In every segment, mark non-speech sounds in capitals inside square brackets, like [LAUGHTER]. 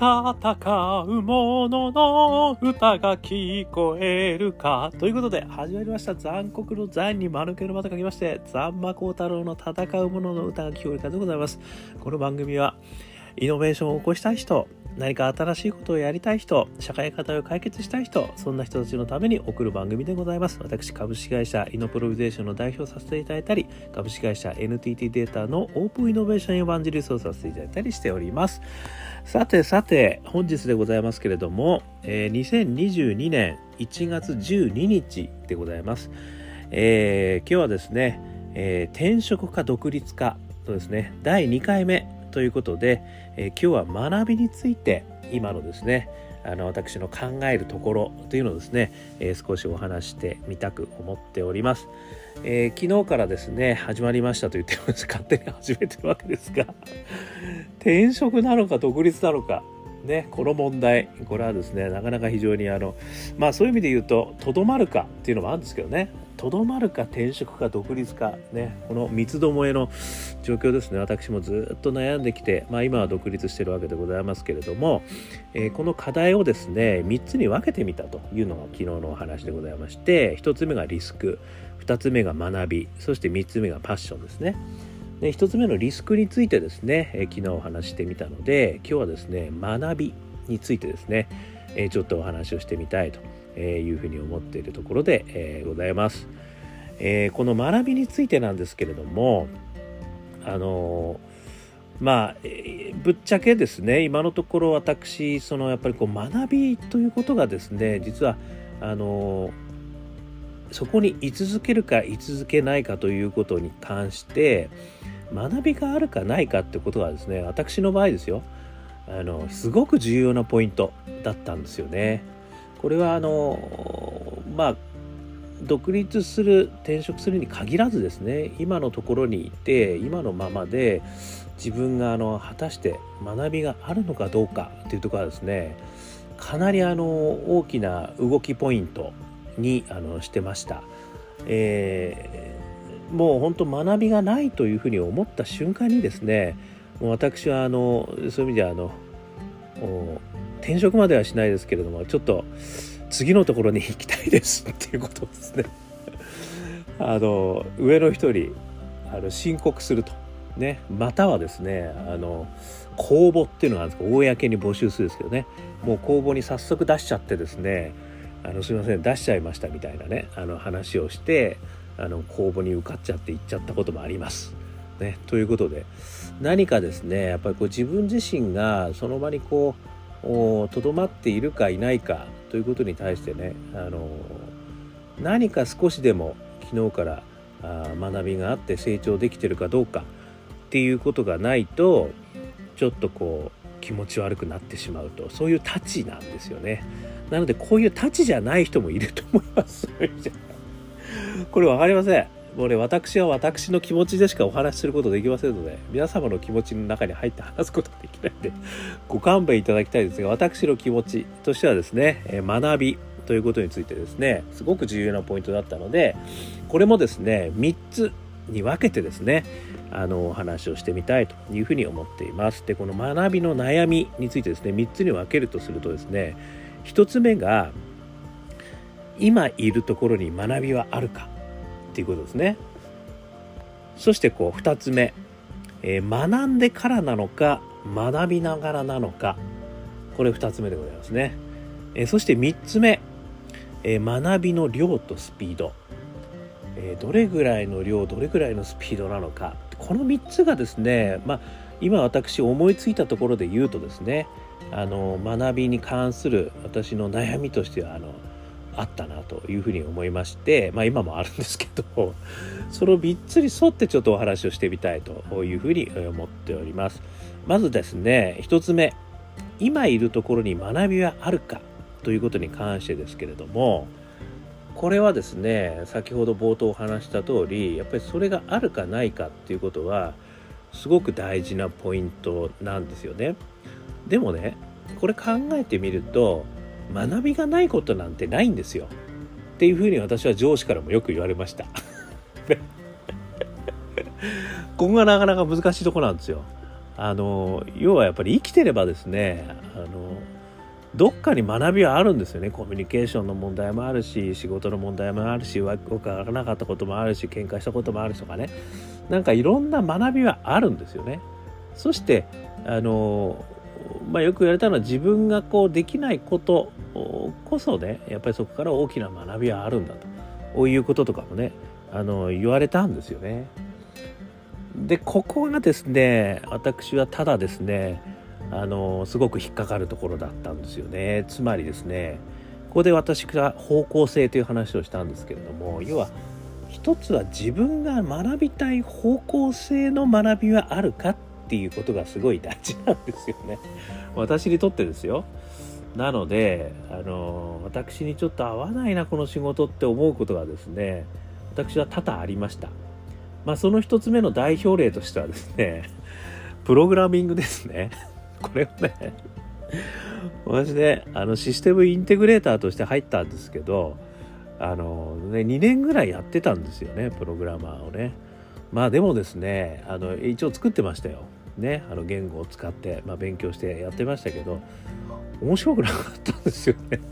戦う者のの歌が聞こえるか。ということで、始まりました。残酷の残に間抜けのまた書きまして、残魔高太郎の戦う者の歌が聞こえるかでございます。この番組は、イノベーションを起こしたい人、何か新しいことをやりたい人、社会課題を解決したい人、そんな人たちのために送る番組でございます。私、株式会社イノプロビゼーションの代表させていただいたり、株式会社 NTT データのオープンイノベーションエヴァンジリストをさせていただいたりしております。さてさて、本日でございますけれども、えー、2022年1月12日でございます。えー、今日はですね、えー、転職か独立かとですね、第2回目ということで、えー、今日は学びについて今のですねあの私の考えるところというのをですね、えー、少しお話してみたく思っております、えー、昨日からですね始まりましたと言ってます。勝手に始めてるわけですが転職なのか独立なのかね、この問題これはですねなかなか非常にあのまあそういう意味で言うととどまるかっていうのもあるんですけどね。とどまるか転職か独立かねこの三つどもえの状況ですね私もずっと悩んできて、まあ、今は独立してるわけでございますけれども、えー、この課題をですね3つに分けてみたというのが昨日のお話でございまして1つ目がリスク2つ目が学びそして3つ目がパッションですね。で1つ目のリスクについてですね、えー、昨日お話してみたので今日はですね学びについてですね、えー、ちょっとお話をしてみたいというふうに思っているところで、えー、ございます。えー、この学びについてなんですけれどもあのまあ、ぶっちゃけですね今のところ私そのやっぱりこう学びということがですね実はあのそこに居続けるか居続けないかということに関して学びがあるかないかってことはですね私の場合ですよあのすごく重要なポイントだったんですよね。これはあのまあ独立する転職するに限らずですね今のところにいて今のままで自分があの果たして学びがあるのかどうかっていうところはですねかなりあの大きな動きポイントにあのしてました。えー、もう本当学びがないというふうに思った瞬間にですねもう私はあのそういう意味ではあの転職まではしないですけれどもちょっと次のところに行きたいですっていうことですね。[LAUGHS] あの上の人あの申告すると。ね。またはですねあの公募っていうのがあるんですか公に募集するんですけどね。もう公募に早速出しちゃってですねあのすいません出しちゃいましたみたいなねあの話をしてあの公募に受かっちゃって行っちゃったこともあります。ね、ということで何かですねやっぱりこう自分自身がその場にこうとどまっているかいないかということに対してねあの何か少しでも昨日からあ学びがあって成長できてるかどうかっていうことがないとちょっとこう気持ち悪くなってしまうとそういう太ちなんですよね。なのでこういう太ちじゃない人もいると思います。[LAUGHS] これ分かりません。もうね、私は私の気持ちでしかお話しすることできませんので、皆様の気持ちの中に入って話すことができないので、ご勘弁いただきたいですが、私の気持ちとしてはですね、え学びということについてですね、すごく重要なポイントだったので、これもですね、3つに分けてですね、あの、お話をしてみたいというふうに思っています。で、この学びの悩みについてですね、3つに分けるとするとですね、1つ目が、今いるところに学びはあるかっていうことですね。そしてこう2つ目、えー、学んでからなのか学びながらなのか。これ2つ目でございますね。えー、そして3つ目、えー、学びの量とスピード、えどれぐらいの量どれぐらいのスピードなのか。この3つがですね、まあ、今私思いついたところで言うとですねあの学びに関する私の悩みとしてはあのあったなというふうに思いまして、まあ、今もあるんですけど [LAUGHS] その3つに沿ってちょっとお話をしてみたいというふうに思っております。まずですね1つ目今いるところに学びはあるかということに関してですけれどもこれはですね先ほど冒頭お話した通りやっぱりそれがあるかないかっていうことはすごく大事なポイントなんですよね。でもねこれ考えてみると学びがないことなんてないんですよ。っていうふうに私は上司からもよく言われました。[LAUGHS] ここがなかなか難しいとこなんですよ。あの要はやっぱり生きてればですねあのどっかに学びはあるんですよね。コミュニケーションの問題もあるし仕事の問題もあるし分からなかったこともあるし喧嘩したこともあるしとかね。なんかいろんな学びはあるんですよね。そしてあのまあ、よく言われたのは自分がこうできないことこそねやっぱりそこから大きな学びはあるんだとこういうこととかもねあの言われたんですよね。でここがですね私はただですねあのすごく引っかかるところだったんですよね。つまりですねここで私が方向性という話をしたんですけれども要は一つは自分が学びたい方向性の学びはあるかっていうことがすごい大事なんですよね。[LAUGHS] 私にとってですよ。なので、あの、私にちょっと合わないな、この仕事って思うことがですね、私は多々ありました。まあ、その一つ目の代表例としてはですね、[LAUGHS] プログラミングですね。[LAUGHS] これをね、私ね、あの、システムインテグレーターとして入ったんですけど、あの、ね、2年ぐらいやってたんですよね、プログラマーをね。まあでもですね、あの、一応作ってましたよ。ねあの言語を使って、まあ、勉強してやってましたけど面白くなかったんですよね。[LAUGHS]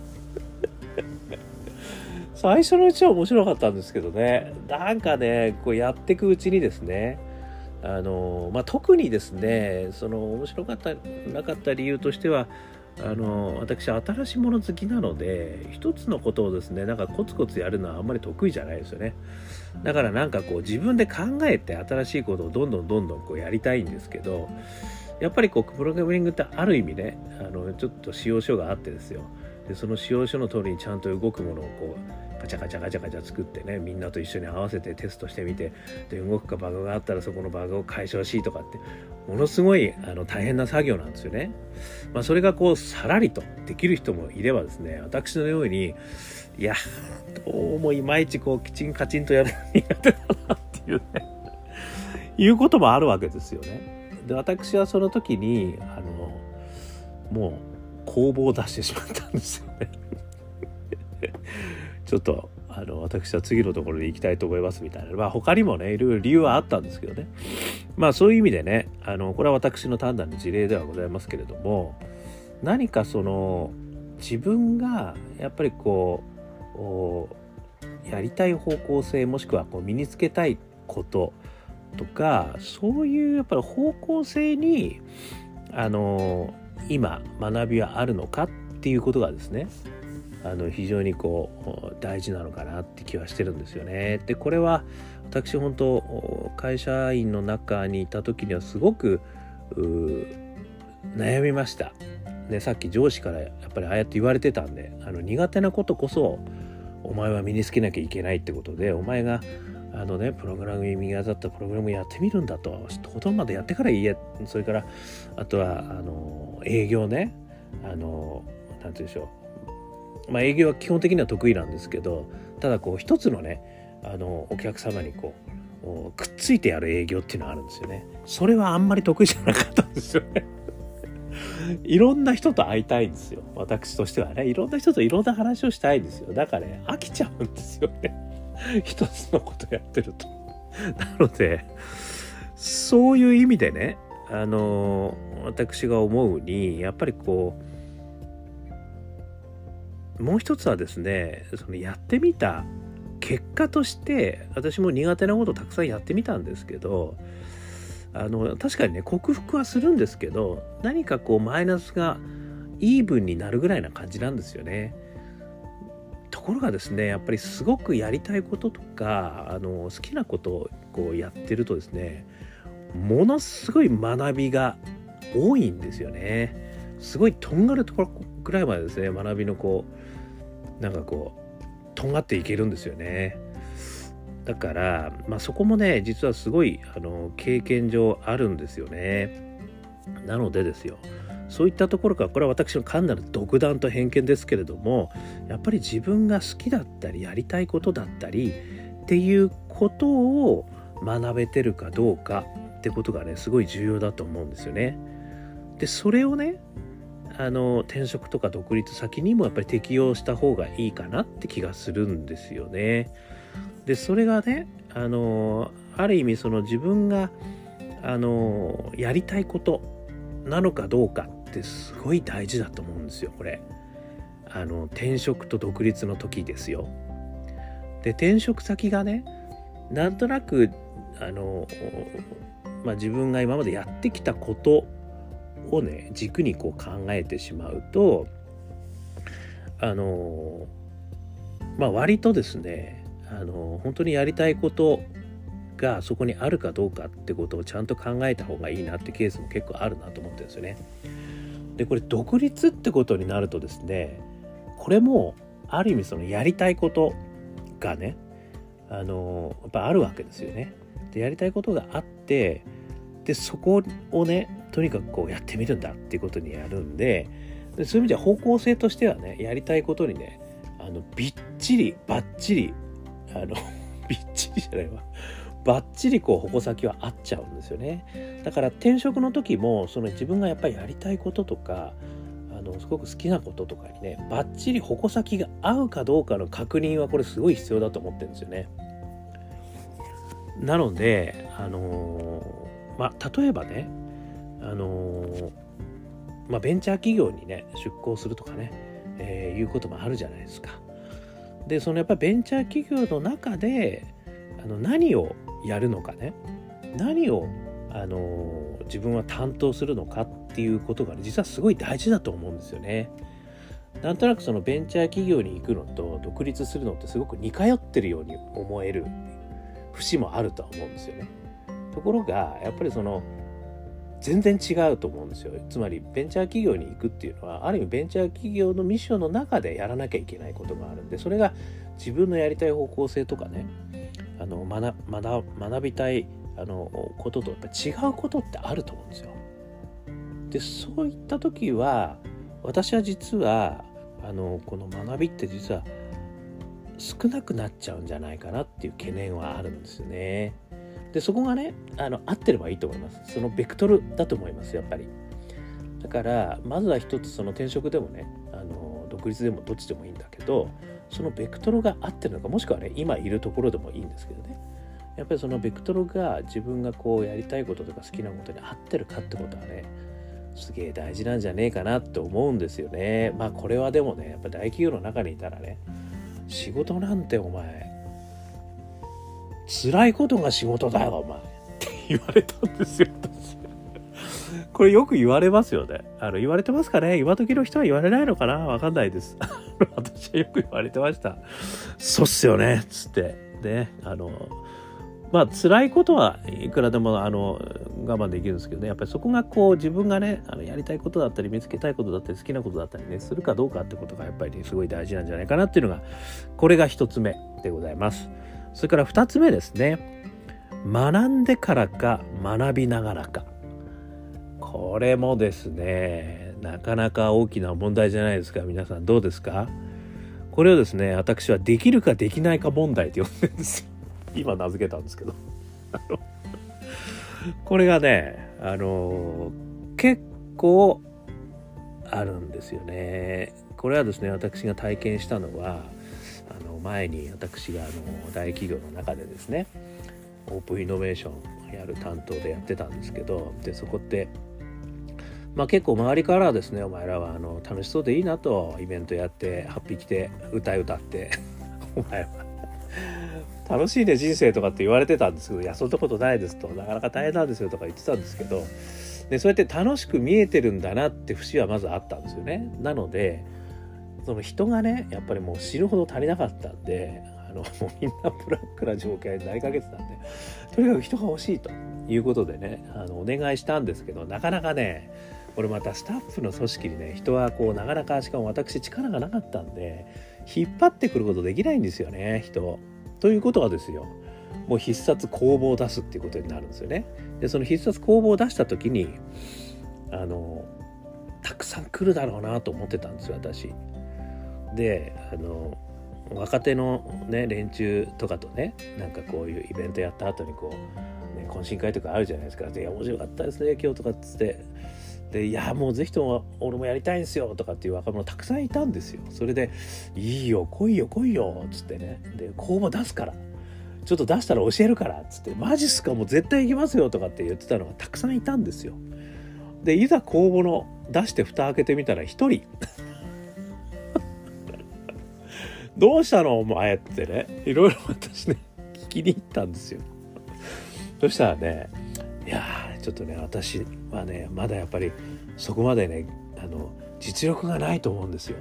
最初のうちは面白かったんですけどね。なんかねこうやっていくうちにですねあの、まあ、特にですねその面白かったなかった理由としてはあの私新しいもの好きなので一つのことをですねなんかコツコツやるのはあんまり得意じゃないですよね。だからなんかこう自分で考えて新しいことをどんどんどんどんこうやりたいんですけどやっぱりこうプログラミングってある意味ねあのちょっと使用書があってですよ。でその使用書の通りにちゃんと動くものをこうガチャガチャガチャガチャ作ってねみんなと一緒に合わせてテストしてみてで動くかバグがあったらそこのバグを解消しとかってものすごいあの大変な作業なんですよね。まあ、それがこうさらりとできる人もいればですね私のようにいやどうもいまいちこうきちんカチンとやるの苦手だなっていうねいうこともあるわけですよね。で私はその時にあのもう工房を出してしまったんですよねちょっとあの私は次のところに行きたいと思いますみたいな。まあ他にもねいろいろ理由はあったんですけどね。まあそういう意味でねあのこれは私の単なる事例ではございますけれども何かその自分がやっぱりこうやりたい方向性もしくはこう身につけたいこととかそういうやっぱり方向性にあの今学びはあるのかっていうことがですねあの非常にこう大事なのかなって気はしてるんですよね。でこれは私本当会社員の中にいた時にはすごく悩みました。ね、さっき上司からやっぱりああやって言われてたんであの苦手なことこそお前は身につけなきゃいけないってことでお前があのねプログラムに右だったプログラムやってみるんだとほとんどまでやってからいいやそれからあとはあの営業ねあの何て言うんでしょうまあ営業は基本的には得意なんですけどただこう一つのねあのお客様にこうくっついてやる営業っていうのはあるんですよね。それはあんまり得意じゃなかったんですよね。[LAUGHS] いろんな人と会いたいんですよ。私としてはね。いろんな人といろんな話をしたいんですよ。だからね飽きちゃうんですよね。[LAUGHS] 一つのことやってると。なのでそういう意味でねあの私が思うにやっぱりこうもう一つはですねそのやってみた結果として私も苦手なことたくさんやってみたんですけどあの確かにね克服はするんですけど何かこうマイナスがイーブンになるぐらいな感じなんですよね。ところがですねやっぱりすごくやりたいこととかあの好きなことをこうやってるとですねものすごい学びが多いんですよね。すごいとんがるところぐらいまでですね学びのこうなんかこうとんがっていけるんですよね。だから、まあ、そこもね実はすごいあの経験上あるんですよね。なのでですよそういったところからこれは私の単なる独断と偏見ですけれどもやっぱり自分が好きだったりやりたいことだったりっていうことを学べてるかどうかってことがねすごい重要だと思うんですよね。でそれをねあの転職とか独立先にもやっぱり適用した方がいいかなって気がするんですよね。でそれがねあのある意味その自分があのやりたいことなのかどうかってすごい大事だと思うんですよこれ。あの転職と独立の時ですよ。で転職先がねなんとなくあの、まあ、自分が今までやってきたことをね軸にこう考えてしまうとあのまあ割とですねあの本当にやりたいことがそこにあるかどうかってことをちゃんと考えた方がいいなってケースも結構あるなと思ってるんですよね。でこれ独立ってことになるとですねこれもある意味そのやりたいことがねあのやっぱあるわけですよね。でやりたいことがあってでそこをねとにかくこうやってみるんだっていうことにやるんででそういう意味では方向性としてはねやりたいことにねあのびっちりばっちりあの [LAUGHS] びっちりじゃないわ。ばっちりこう矛先は合っちゃうんですよね。だから転職の時もその自分がやっぱりやりたいこととかあのすごく好きなこととかにねばっちり矛先が合うかどうかの確認はこれすごい必要だと思ってるんですよね。なのであのー、まあ例えばねあの、まあベンチャー企業にね出向するとかね、えー、いうこともあるじゃないですかでそのやっぱベンチャー企業の中であの何をやるのかね何をあの自分は担当するのかっていうことが、ね、実はすごい大事だと思うんですよね。なんとなくそのベンチャー企業に行くのと独立するのってすごく似通ってるように思える節もあるとは思うんですよね。ところがやっぱりその全然違うと思うんですよ。つまりベンチャー企業に行くっていうのはある意味ベンチャー企業のミッションの中でやらなきゃいけないことがあるんでそれが自分のやりたい方向性とかねあの学学学びたいあのこととやっぱ違うことってあると思うんですよ。でそういった時は私は実はあのこの学びって実は少なくなっちゃうんじゃないかなっていう懸念はあるんですよね。でそこがねあの合ってればいいと思います。そのベクトルだと思いますやっぱり。だからまずは一つその転職でもねあの独立でもどっちでもいいんだけどそのベクトルが合ってるのかもしくはね今いるところでもいいんですけどねやっぱりそのベクトルが自分がこうやりたいこととか好きなことに合ってるかってことはねすげえ大事なんじゃねえかなって思うんですよねまあこれはでもねやっぱ大企業の中にいたらね仕事なんてお前辛いことが仕事だよお前って言われたんですよ私 [LAUGHS] これよく言われますよね。あの、言われてますかね？今時の人は言われないのかな？わかんないです。[LAUGHS] 私はよく言われてました。そうっすよねつって。ね、あの、まあ辛いことはいくらでもあの我慢できるんですけどねやっぱりそこがこう自分がねあのやりたいことだったり見つけたいことだったり好きなことだったりねするかどうかってことがやっぱり、ね、すごい大事なんじゃないかなっていうのがこれが一つ目でございますそれから二つ目ですね。学んでからか学びながらか。これもですねなかなか大きな問題じゃないですか。皆さんどうですか？これをですね私はできるかできないか問題って呼んでるんですよ。[LAUGHS] 今名付けたんですけど。[LAUGHS] これがねあの結構あるんですよね。これはですね私が体験したのは前に私があの大企業の中でですねオープンイノベーションやる担当でやってたんですけどでそこってまあ、結構周りからはですねお前らはあの楽しそうでいいなとイベントやってハッピー来て歌歌って [LAUGHS] お前は楽しいね人生とかって言われてたんですけどいやそんなことないですとなかなか大変なんですよとか言ってたんですけどでそうやって楽しく見えてるんだなって節はまずあったんですよね。なのでその人がねやっぱりもう死ぬほど足りなかったんであのもうみんなブラックな状況になりかけてたんでとにかく人が欲しいということでねあのお願いしたんですけどなかなかねこれまたスタッフの組織にね人はこうなかなかしかも私力がなかったんで引っ張ってくることできないんですよね人ということはですよもう必殺工房を出すっていうことになるんですよね。でその必殺工房を出した時にあのたくさん来るだろうなと思ってたんですよ私。であの若手のね連中とかとねなんかこういうイベントやった後にこう、ね、懇親会とかあるじゃないですか「で面白かったですね今日」とかっつって。でいやもうぜひとも俺もやりたいんですよとかっていう若者たくさんいたんですよ。それで「いいよ来いよ来いよ」っつってね。で公募出すから。ちょっと出したら教えるからっつって。マジっすかもう絶対行きますよとかって言ってたのがたくさんいたんですよ。でいざ公募の出して蓋開けてみたら1人。どうしたの？お前ってね。いろいろ私ね聞きに行ったんですよ。そしたらねいやちょっとね私はねまだやっぱりそこまでねあの実力がないと思うんですよ。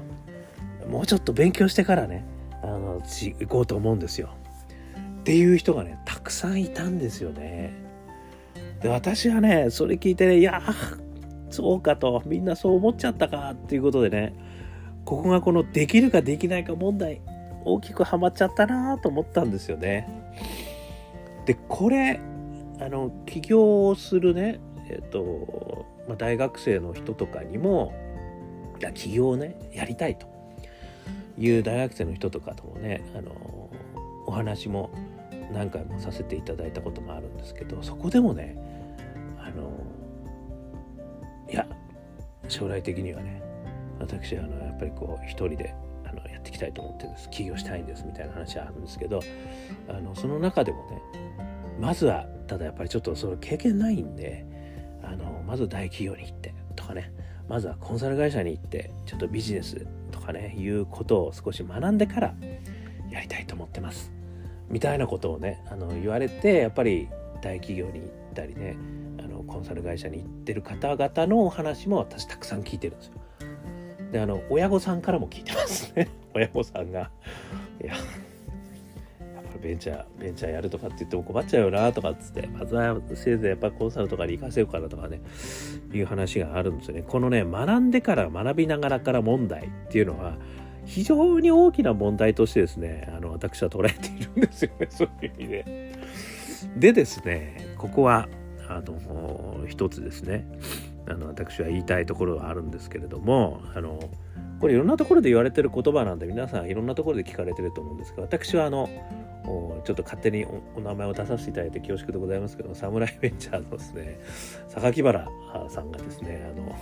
もうちょっと勉強してからねあの行こうと思うんですよ。っていう人がねたくさんいたんですよね。で私はねそれ聞いてねいやそうかとみんなそう思っちゃったかっていうことでねここがこのできるかできないか問題大きくはまっちゃったなと思ったんですよね。でこれあの起業をするねえっと、まあ、大学生の人とかにも起業をねやりたいと。いう大学生の人とかともねあのお話も何回もさせていただいたこともあるんですけどそこでもねあのいや将来的にはね私あのやっぱりこう一人であのやっていきたいと思ってるんです。起業したいんですみたいな話はあるんですけどあのその中でもねまずはただやっぱりちょっとその経験ないんであのまず大企業に行ってとかねまずはコンサル会社に行ってちょっとビジネスとかねいうことを少し学んでからやりたいと思ってます。みたいなことをねあの言われてやっぱり大企業に行ったりねあのコンサル会社に行ってる方々のお話も私たくさん聞いてるんですよ。であの親御さんからも聞いてますね。[LAUGHS] 親御さんが。いややっぱベンチャーベンチャーやるとかって言っても困っちゃうよなとかっつってまずはせいぜいやっぱコンサルとかに行かせようかなとかねいう話があるんですよね。このね学んでから学びながらから問題っていうのは非常に大きな問題としてですねあの私は捉えているんですよね。[LAUGHS] そういう意味で。でですねここはあの一つですね。あの私は言いたいところはあるんですけれどもあのこれいろんなところで言われてる言葉なんで皆さんいろんなところで聞かれてると思うんですが私はあのちょっと勝手にお名前を出させていただいて恐縮でございますけどサムライベンチャーのですね榊原さんがですねあの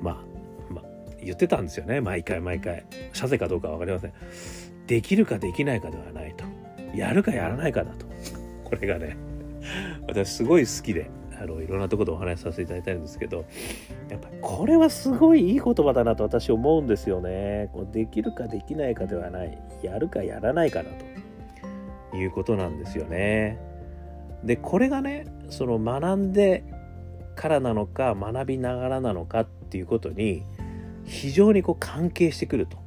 まあ、ま、言ってたんですよね。毎回毎回。謝罪かどうか分かりません。できるかできないかではないと。やるかやらないかだと。これがね私すごい好きで。あのいろんなとこでお話しさせていただいたんですけどやっぱこれはすごいいい言葉だなと私思うんですよね。こうできるかできないかではないやるかやらないかだと。いうことなんですよね。でこれがねその学んでからなのか学びながらなのかっていうことに非常にこう関係してくると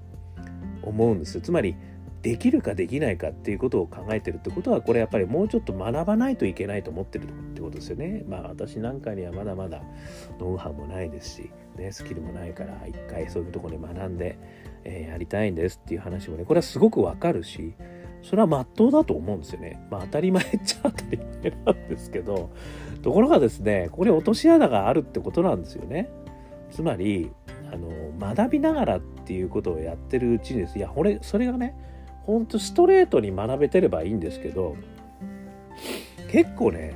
思うんですつまりできるかできないかっていうことを考えてるってことはこれやっぱりもうちょっと学ばないといけないと思ってるってことですよね。まあ私なんかにはまだまだノウハウもないですし、ね、スキルもないから一回そういうとこで学んで、えー、やりたいんですっていう話もねこれはすごくわかるしそれは真っ当だと思うんですよね。まあ当たり前っちゃ当たり前なんですけどところがですねここに落とし穴があるってことなんですよね。つまりあの学びながらっていうことをやってるうちにですいやこれそれがねほんとストレートに学べてればいいんですけど結構ね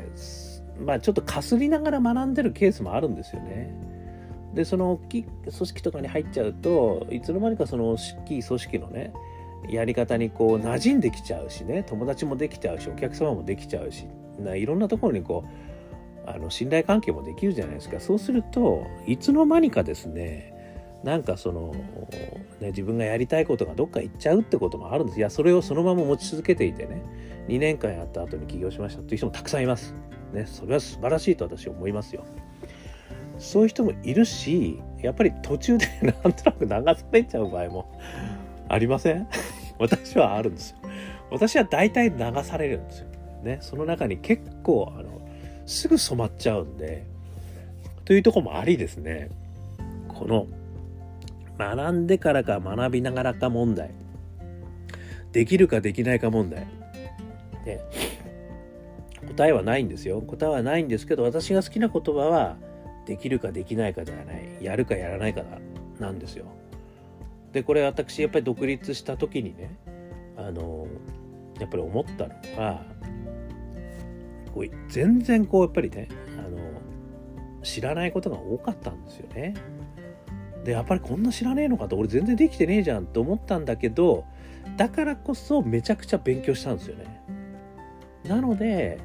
まあちょっとかすりながら学んでるケースもあるんですよね。でその大きい組織とかに入っちゃうといつの間にかその大きい組織のねやり方にこう馴染んできちゃうしね友達もできちゃうしお客様もできちゃうしないろんなところにこうあの信頼関係もできるじゃないですかそうするといつの間にかですねなんかその、ね、自分がやりたいことがどっか行っちゃうってこともあるんですいやそれをそのまま持ち続けていてね2年間やった後に起業しましたっていう人もたくさんいます。ね、それは素晴らしいと私は思いますよ。そういう人もいるしやっぱり途中でなんとなく流されちゃう場合も [LAUGHS] ありません？[LAUGHS] 私はあるんですよ。私は大体流されるんですよ。ね、その中に結構あのすぐ染まっちゃうんでというとこもありですねこの学んでからか学びながらか問題。できるかできないか問題。で答えはないんですよ。答えはないんですけど私が好きな言葉はできるかできないかではない。やるかやらないかなんですよ。でこれ私やっぱり独立した時にねあのやっぱり思ったのはこう全然こうやっぱりねあの知らないことが多かったんですよね。でやっぱりこんな知らねえのかと俺全然できてねえじゃんと思ったんだけどだからこそめちゃくちゃ勉強したんですよね。なので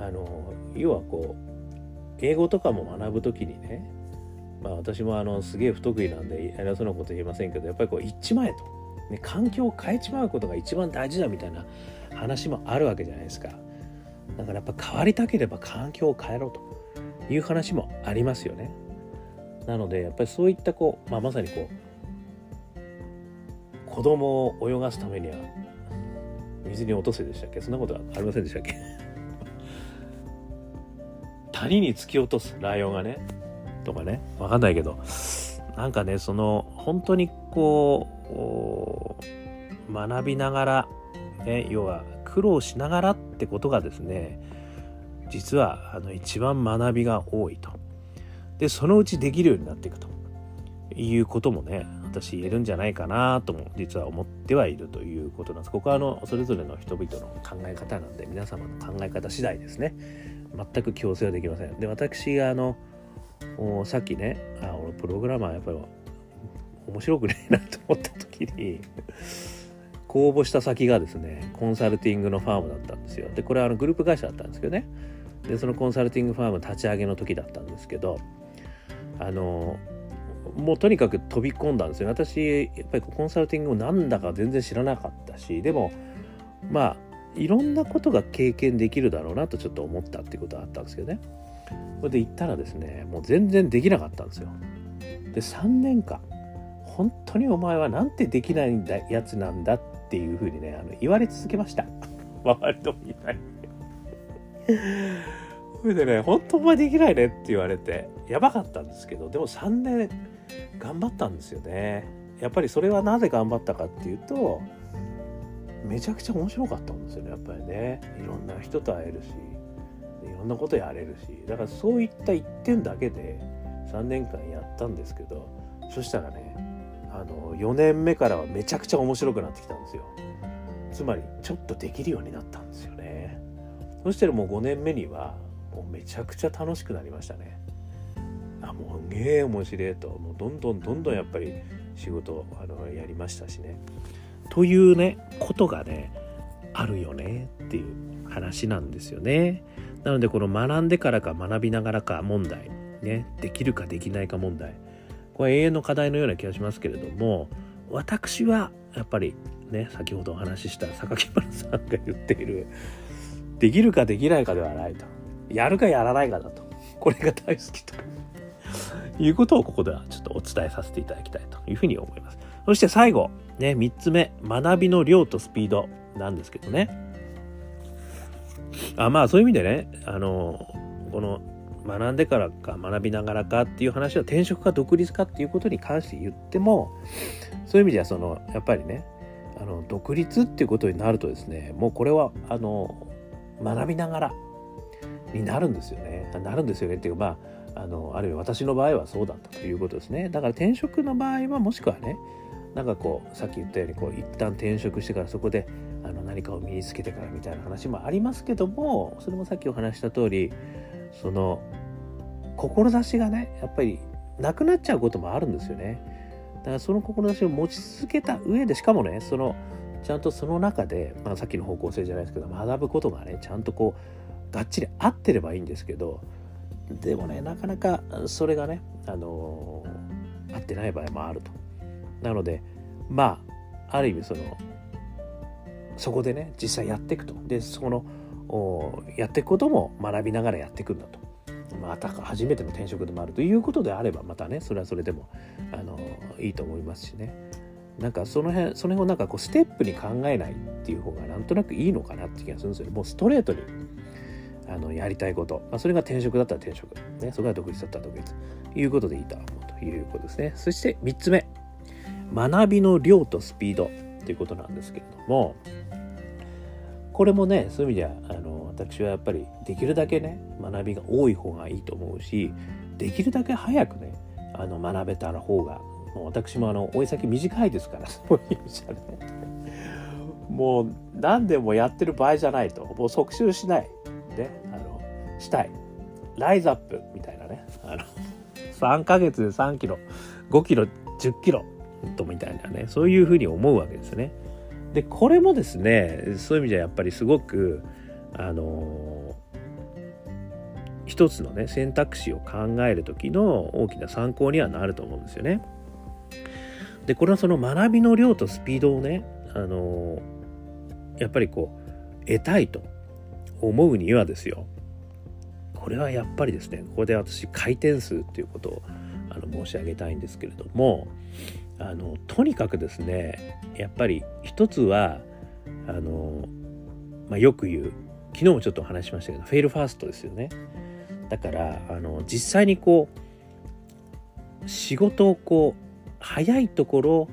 あの要はこう英語とかも学ぶ時にねまあ私もあのすげえ不得意なんで偉そうなこと言えませんけどやっぱりこう言っちまえと、ね、環境を変えちまうことが一番大事だみたいな話もあるわけじゃないですかだからやっぱ変わりたければ環境を変えろという話もありますよねなのでやっぱりそういったこう、まあ、まさにこう子供を泳がすためには水に落とせでしたっけ？そんなことはありませんでしたっけ？[LAUGHS] 谷に突き落とすライオンがねとかねわかんないけどなんかねその本当にこう学びながら、ね、要は苦労しながらってことがですね実はあの一番学びが多いとでそのうちできるようになっていくと。いうこともね私言えるんじゃないかなとも実は思ってはいるということなんです。ここはあのそれぞれの人々の考え方なんで皆様の考え方次第ですね。全く強制はできません。で私があのさっきねあ俺プログラマーやっぱり面白くねえなと思った時に公募した先がですねコンサルティングのファームだったんですよ。でこれはあのグループ会社だったんですけどね。でそのコンサルティングファーム立ち上げの時だったんですけどあのもうとにかく飛び込んだんですよ私やっぱりコンサルティングをなんだか全然知らなかったしでもまあいろんなことが経験できるだろうなとちょっと思ったっていうことがあったんですけどね。それで行ったらですねもう全然できなかったんですよ。で3年間本当にお前はなんてできないんだやつなんだっていうふうにねあの言われ続けました。[LAUGHS] 周りとみんなに。それでね本当お前できないねって言われて。やばかったんですけどでも3年頑張ったんですよね。やっぱりそれはなぜ頑張ったかっていうとめちゃくちゃ面白かったんですよねやっぱりね。いろんな人と会えるしいろんなことやれるし。だからそういった一点だけで3年間やったんですけどそしたらねあの4年目からはめちゃくちゃ面白くなってきたんですよ。つまりちょっとできるようになったんですよね。そしたらもう5年目にはもうめちゃくちゃ楽しくなりましたね。あもうげえ面白いと。もうどんどんどんどんやっぱり仕事あのやりましたしね。というねことがねあるよねっていう話なんですよね。なのでこの学んでからか学びながらか問題ねできるかできないか問題。これ永遠の課題のような気がしますけれども私はやっぱりね先ほどお話しした榊原さんが言っているできるかできないかではないと。やるかやらないかだと。これが大好きと。いうことをここではちょっとお伝えさせていただきたいというふうに思います。そして最後ね、3つ目、学びの量とスピードなんですけどね。あまあそういう意味でね、あの、この学んでからか学びながらかっていう話は転職か独立かっていうことに関して言っても、そういう意味ではその、やっぱりね、あの独立っていうことになるとですね、もうこれは、あの、学びながらになるんですよね。なるんですよねっていうか、まあ、あのあるいは私の場合はそうだったということですね。だから転職の場合はもしくはね、なんかこうさっき言ったようにこう一旦転職してからそこであの何かを身につけてからみたいな話もありますけどもそれもさっきお話した通りその志がねやっぱりなくなっちゃうこともあるんですよね。だからその志を持ち続けた上でしかもねそのちゃんとその中で、まあ、さっきの方向性じゃないですけど学ぶことがねちゃんとこうがっちり合ってればいいんですけどでもねなかなかそれがね、あのー、合ってない場合もあると。なのでまあある意味そのそこでね実際やっていくと。でそのやっていくことも学びながらやっていくんだと。また初めての転職でもあると。いうことであればまたねそれはそれでもあのいいと思いますしね。なんかその辺その辺をなんかこうステップに考えないっていう方がなんとなくいいのかなって気がするんですよね。もうストレートに。あのやりたいこと、まあ、それが転職だったら転職、ね、それが独立だったら独立。ということでいいと思うということですね。そして3つ目。学びの量とスピード。っていうことなんですけれども。これもねそういう意味ではあの私はやっぱりできるだけね学びが多い方がいいと思うしできるだけ早くねあの学べたら方がもう私もあの追い先短いですからそういうじゃね。もう何でもやってる場合じゃないと。もう即習しない。したいライズアップみたいなねあの [LAUGHS] 3ヶ月で3キロ5キロ10キロとみたいなねそういうふうに思うわけですね。でこれもですねそういう意味じゃやっぱりすごくあの一つのね選択肢を考える時の大きな参考にはなると思うんですよね。でこれはその学びの量とスピードをねあのやっぱりこう得たいと思うにはですよこれはやっぱりですねここで私回転数っていうことをあの申し上げたいんですけれどもあのとにかくですねやっぱり一つはあの、まあ、よく言う昨日もちょっとお話しましたけどフェイルファーストですよね。だからあの実際にこう仕事をこう早いところ、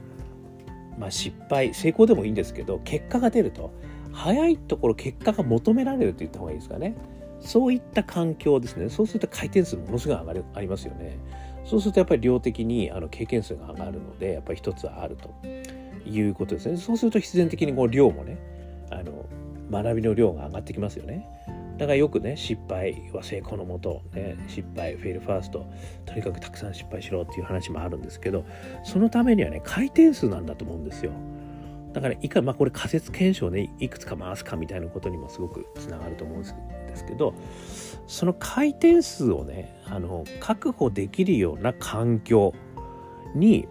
まあ、失敗成功でもいいんですけど結果が出ると早いところ結果が求められると言った方がいいですかね。そういった環境ですね。そうすると回転数ものすごい上がるありますよね。そうするとやっぱり量的にあの経験数が上がるのでやっぱり一つはあるということですね。そうすると必然的にこう量もねあの学びの量が上がってきますよね。だからよくね失敗は成功のもと、ね、失敗フェイルファーストとにかくたくさん失敗しろっていう話もあるんですけどそのためにはね回転数なんだと思うんですよ。だからいかまあこれ仮説検証ねいくつか回すかみたいなことにもすごくつながると思うんです。けどですけどその回転数をねあの確保できるような環境に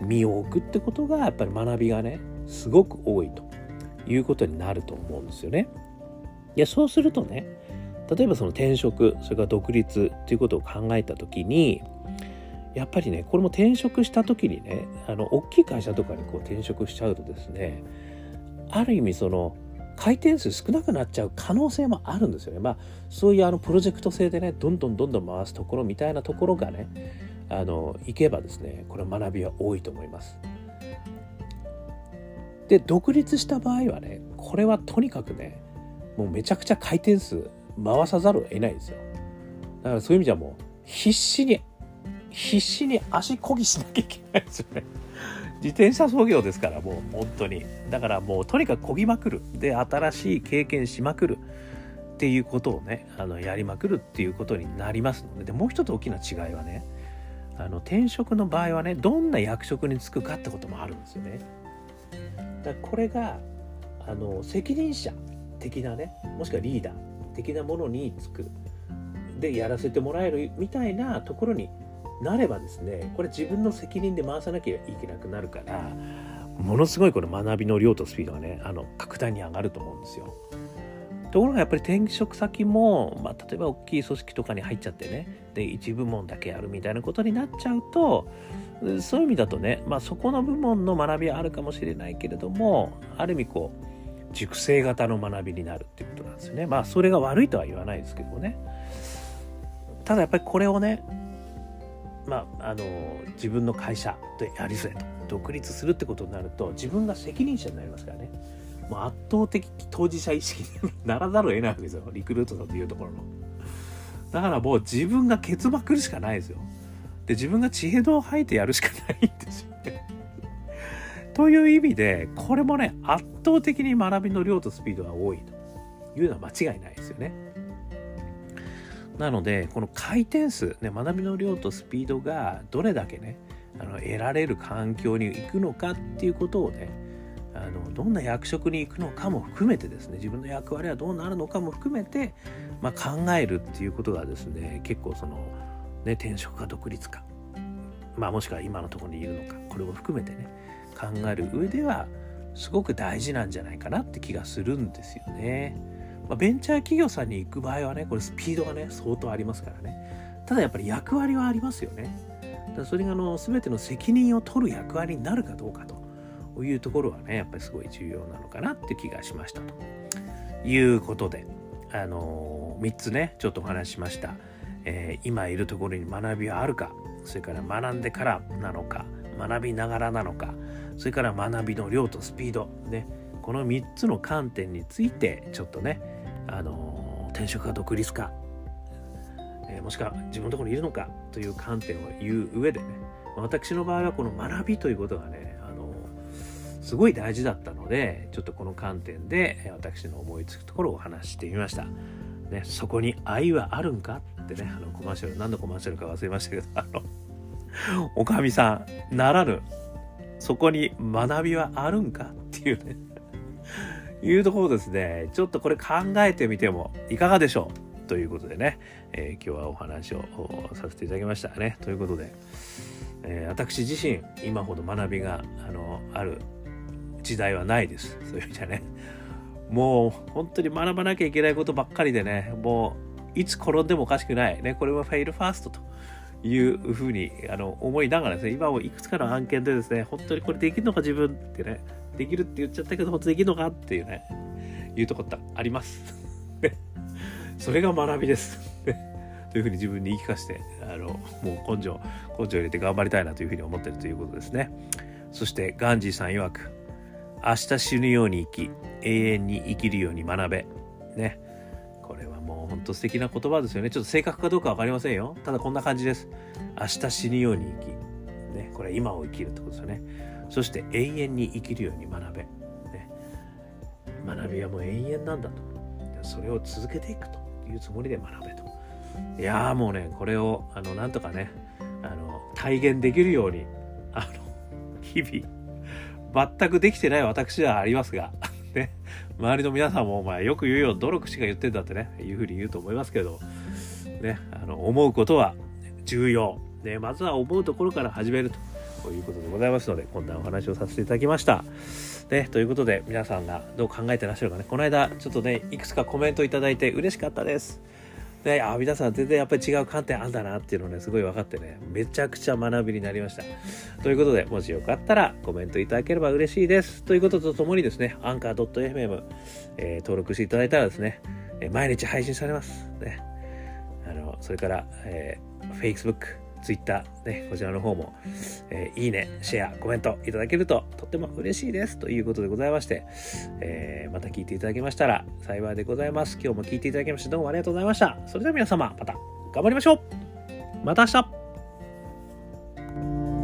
身を置くってことがやっぱり学びがねすごく多いということになると思うんですよね。いやそうするとね例えばその転職それから独立ということを考えた時にやっぱりねこれも転職した時にねあの大きい会社とかにこう転職しちゃうとですねある意味その回転数少なくなっちゃう可能性もあるんですよね。まあそういうあのプロジェクト制でねどんどんどんどん回すところみたいなところがねあの行けばですねこれ学びは多いと思います。で独立した場合はねこれはとにかくねもうめちゃくちゃ回転数回さざるを得ないですよ。だからそういう意味じゃもう必死に、必死に足こぎしなきゃいけないですよね。自転車操業ですからもう本当に。だからもうとにかくこぎまくる。で、新しい経験しまくる。っていうことをね、あのやりまくるっていうことになりますので、でもう一つ大きな違いはね、あの転職の場合はね、どんな役職に就くかってこともあるんですよね。だこれがあの責任者的なねもしくはリーダー的なものにつくでやらせてもらえるみたいなところになればですねこれ自分の責任で回さなきゃいけなくなるからものすごいこの学びの量とスピードがねあの格段に上がると思うんですよ。ところがやっぱり転職先も、まあ、例えば大きい組織とかに入っちゃってねで一部門だけやるみたいなことになっちゃうとそういう意味だとね、まあ、そこの部門の学びはあるかもしれないけれどもある意味こう熟成型の学びになるっていうことなんですよね。まあそれが悪いとは言わないですけどもね。ただやっぱりこれをね、まあ、あの自分の会社でやりせと独立するってことになると自分が責任者になりますからね。もう圧倒的当事者意識にならざるを得ないわけですよ。リクルートさんというところの。だからもう自分がケツまくるしかないですよ。で、自分が地平道を吐いてやるしかないんですよね。[LAUGHS] という意味で、これもね、圧倒的に学びの量とスピードが多いというのは間違いないですよね。なので、この回転数、ね、学びの量とスピードがどれだけね、あの得られる環境に行くのかっていうことをね、あのどんな役職に行くのかも含めてですね自分の役割はどうなるのかも含めて、まあ、考えるっていうことがですね結構その、ね、転職か独立か、まあ、もしくは今のところにいるのかこれを含めてね考える上ではすごく大事なんじゃないかなって気がするんですよね。まあ、ベンチャー企業さんに行く場合はねこれスピードがね相当ありますからね。ただやっぱり役割はありますよね。だそれがあの全ての責任を取る役割になるかどうかというところはねやっぱりすごい重要なのかなって気がしましたと。いうことであのー、3つねちょっとお話ししました、えー、今いるところに学びはあるかそれから学んでからなのか学びながらなのかそれから学びの量とスピードねこの3つの観点についてちょっとねあの転職か独立か、えー、もしくは自分のところにいるのかという観点を言う上でね私の場合はこの学びということがねあのすごい大事だったのでちょっとこの観点で私の思いつくところをお話してみました。ね、そこに愛はあるんかってねあのコマーシャル何のコマーシャルか忘れましたけどあのおかみさんならぬそこに学びはあるんかっていうねいうところですね、ちょっとこれ考えてみてもいかがでしょう？ということでね、えー、今日はお話をさせていただきましたね。ということで、えー、私自身、今ほど学びがあのある時代はないです。そういう意味じゃね。もう本当に学ばなきゃいけないことばっかりでね、もういつ転んでもおかしくない。ね、これはフェイルファーストというふうにあの思いながらですね、今もいくつかの案件でですね、本当にこれできるのか自分ってね、できるって言っちゃったけど、本当できるのかっていうね、いうとこってあります。[LAUGHS] それが学びです。[LAUGHS] というふうに自分に言い聞かせて、あの、もう根性、根性入れて頑張りたいなというふうに思ってるということですね。そして、ガンジーさん曰く、明日死ぬように生き、永遠に生きるように学べ。ね。これはもう本当素敵な言葉ですよね。ちょっと正確かどうかわかりませんよ。ただこんな感じです。明日死ぬように生き。ね。これは今を生きるってことですよね。そして永遠に生きるように学べ。ね。学びはもう永遠なんだと。それを続けていくというつもりで学べと。いやーもうね、これを、あの、なんとかね、あの、体現できるように、あの、日々、全くできてない私ではありますが、[LAUGHS] ね、周りの皆さんも、お前よく言うよ、努力しか言ってんだってね、いうふうに言うと思いますけど、ね、あの、思うことは重要。ね、まずは思うところから始めるとということでございますので、こんなお話をさせていただきました。ね、ということで、皆さんがどう考えてらっしゃるかね、この間、ちょっとね、いくつかコメントいただいて嬉しかったです。で、あ、皆さん全然やっぱり違う観点あんだなっていうのね、すごい分かってね、めちゃくちゃ学びになりました。ということで、もしよかったらコメントいただければ嬉しいです。ということとともにですね、アンカー .fm、えー、登録していただいたらですね、え毎日配信されます。ね。あの、それから、えー、Facebook、Twitter、ね、こちらの方も、えー、いいね、シェア、コメントいただけるととっても嬉しいですということでございまして、えー、また聞いていただけましたら幸いでございます。今日も聞いていただきましてどうもありがとうございました。それでは皆様、また頑張りましょうまた明日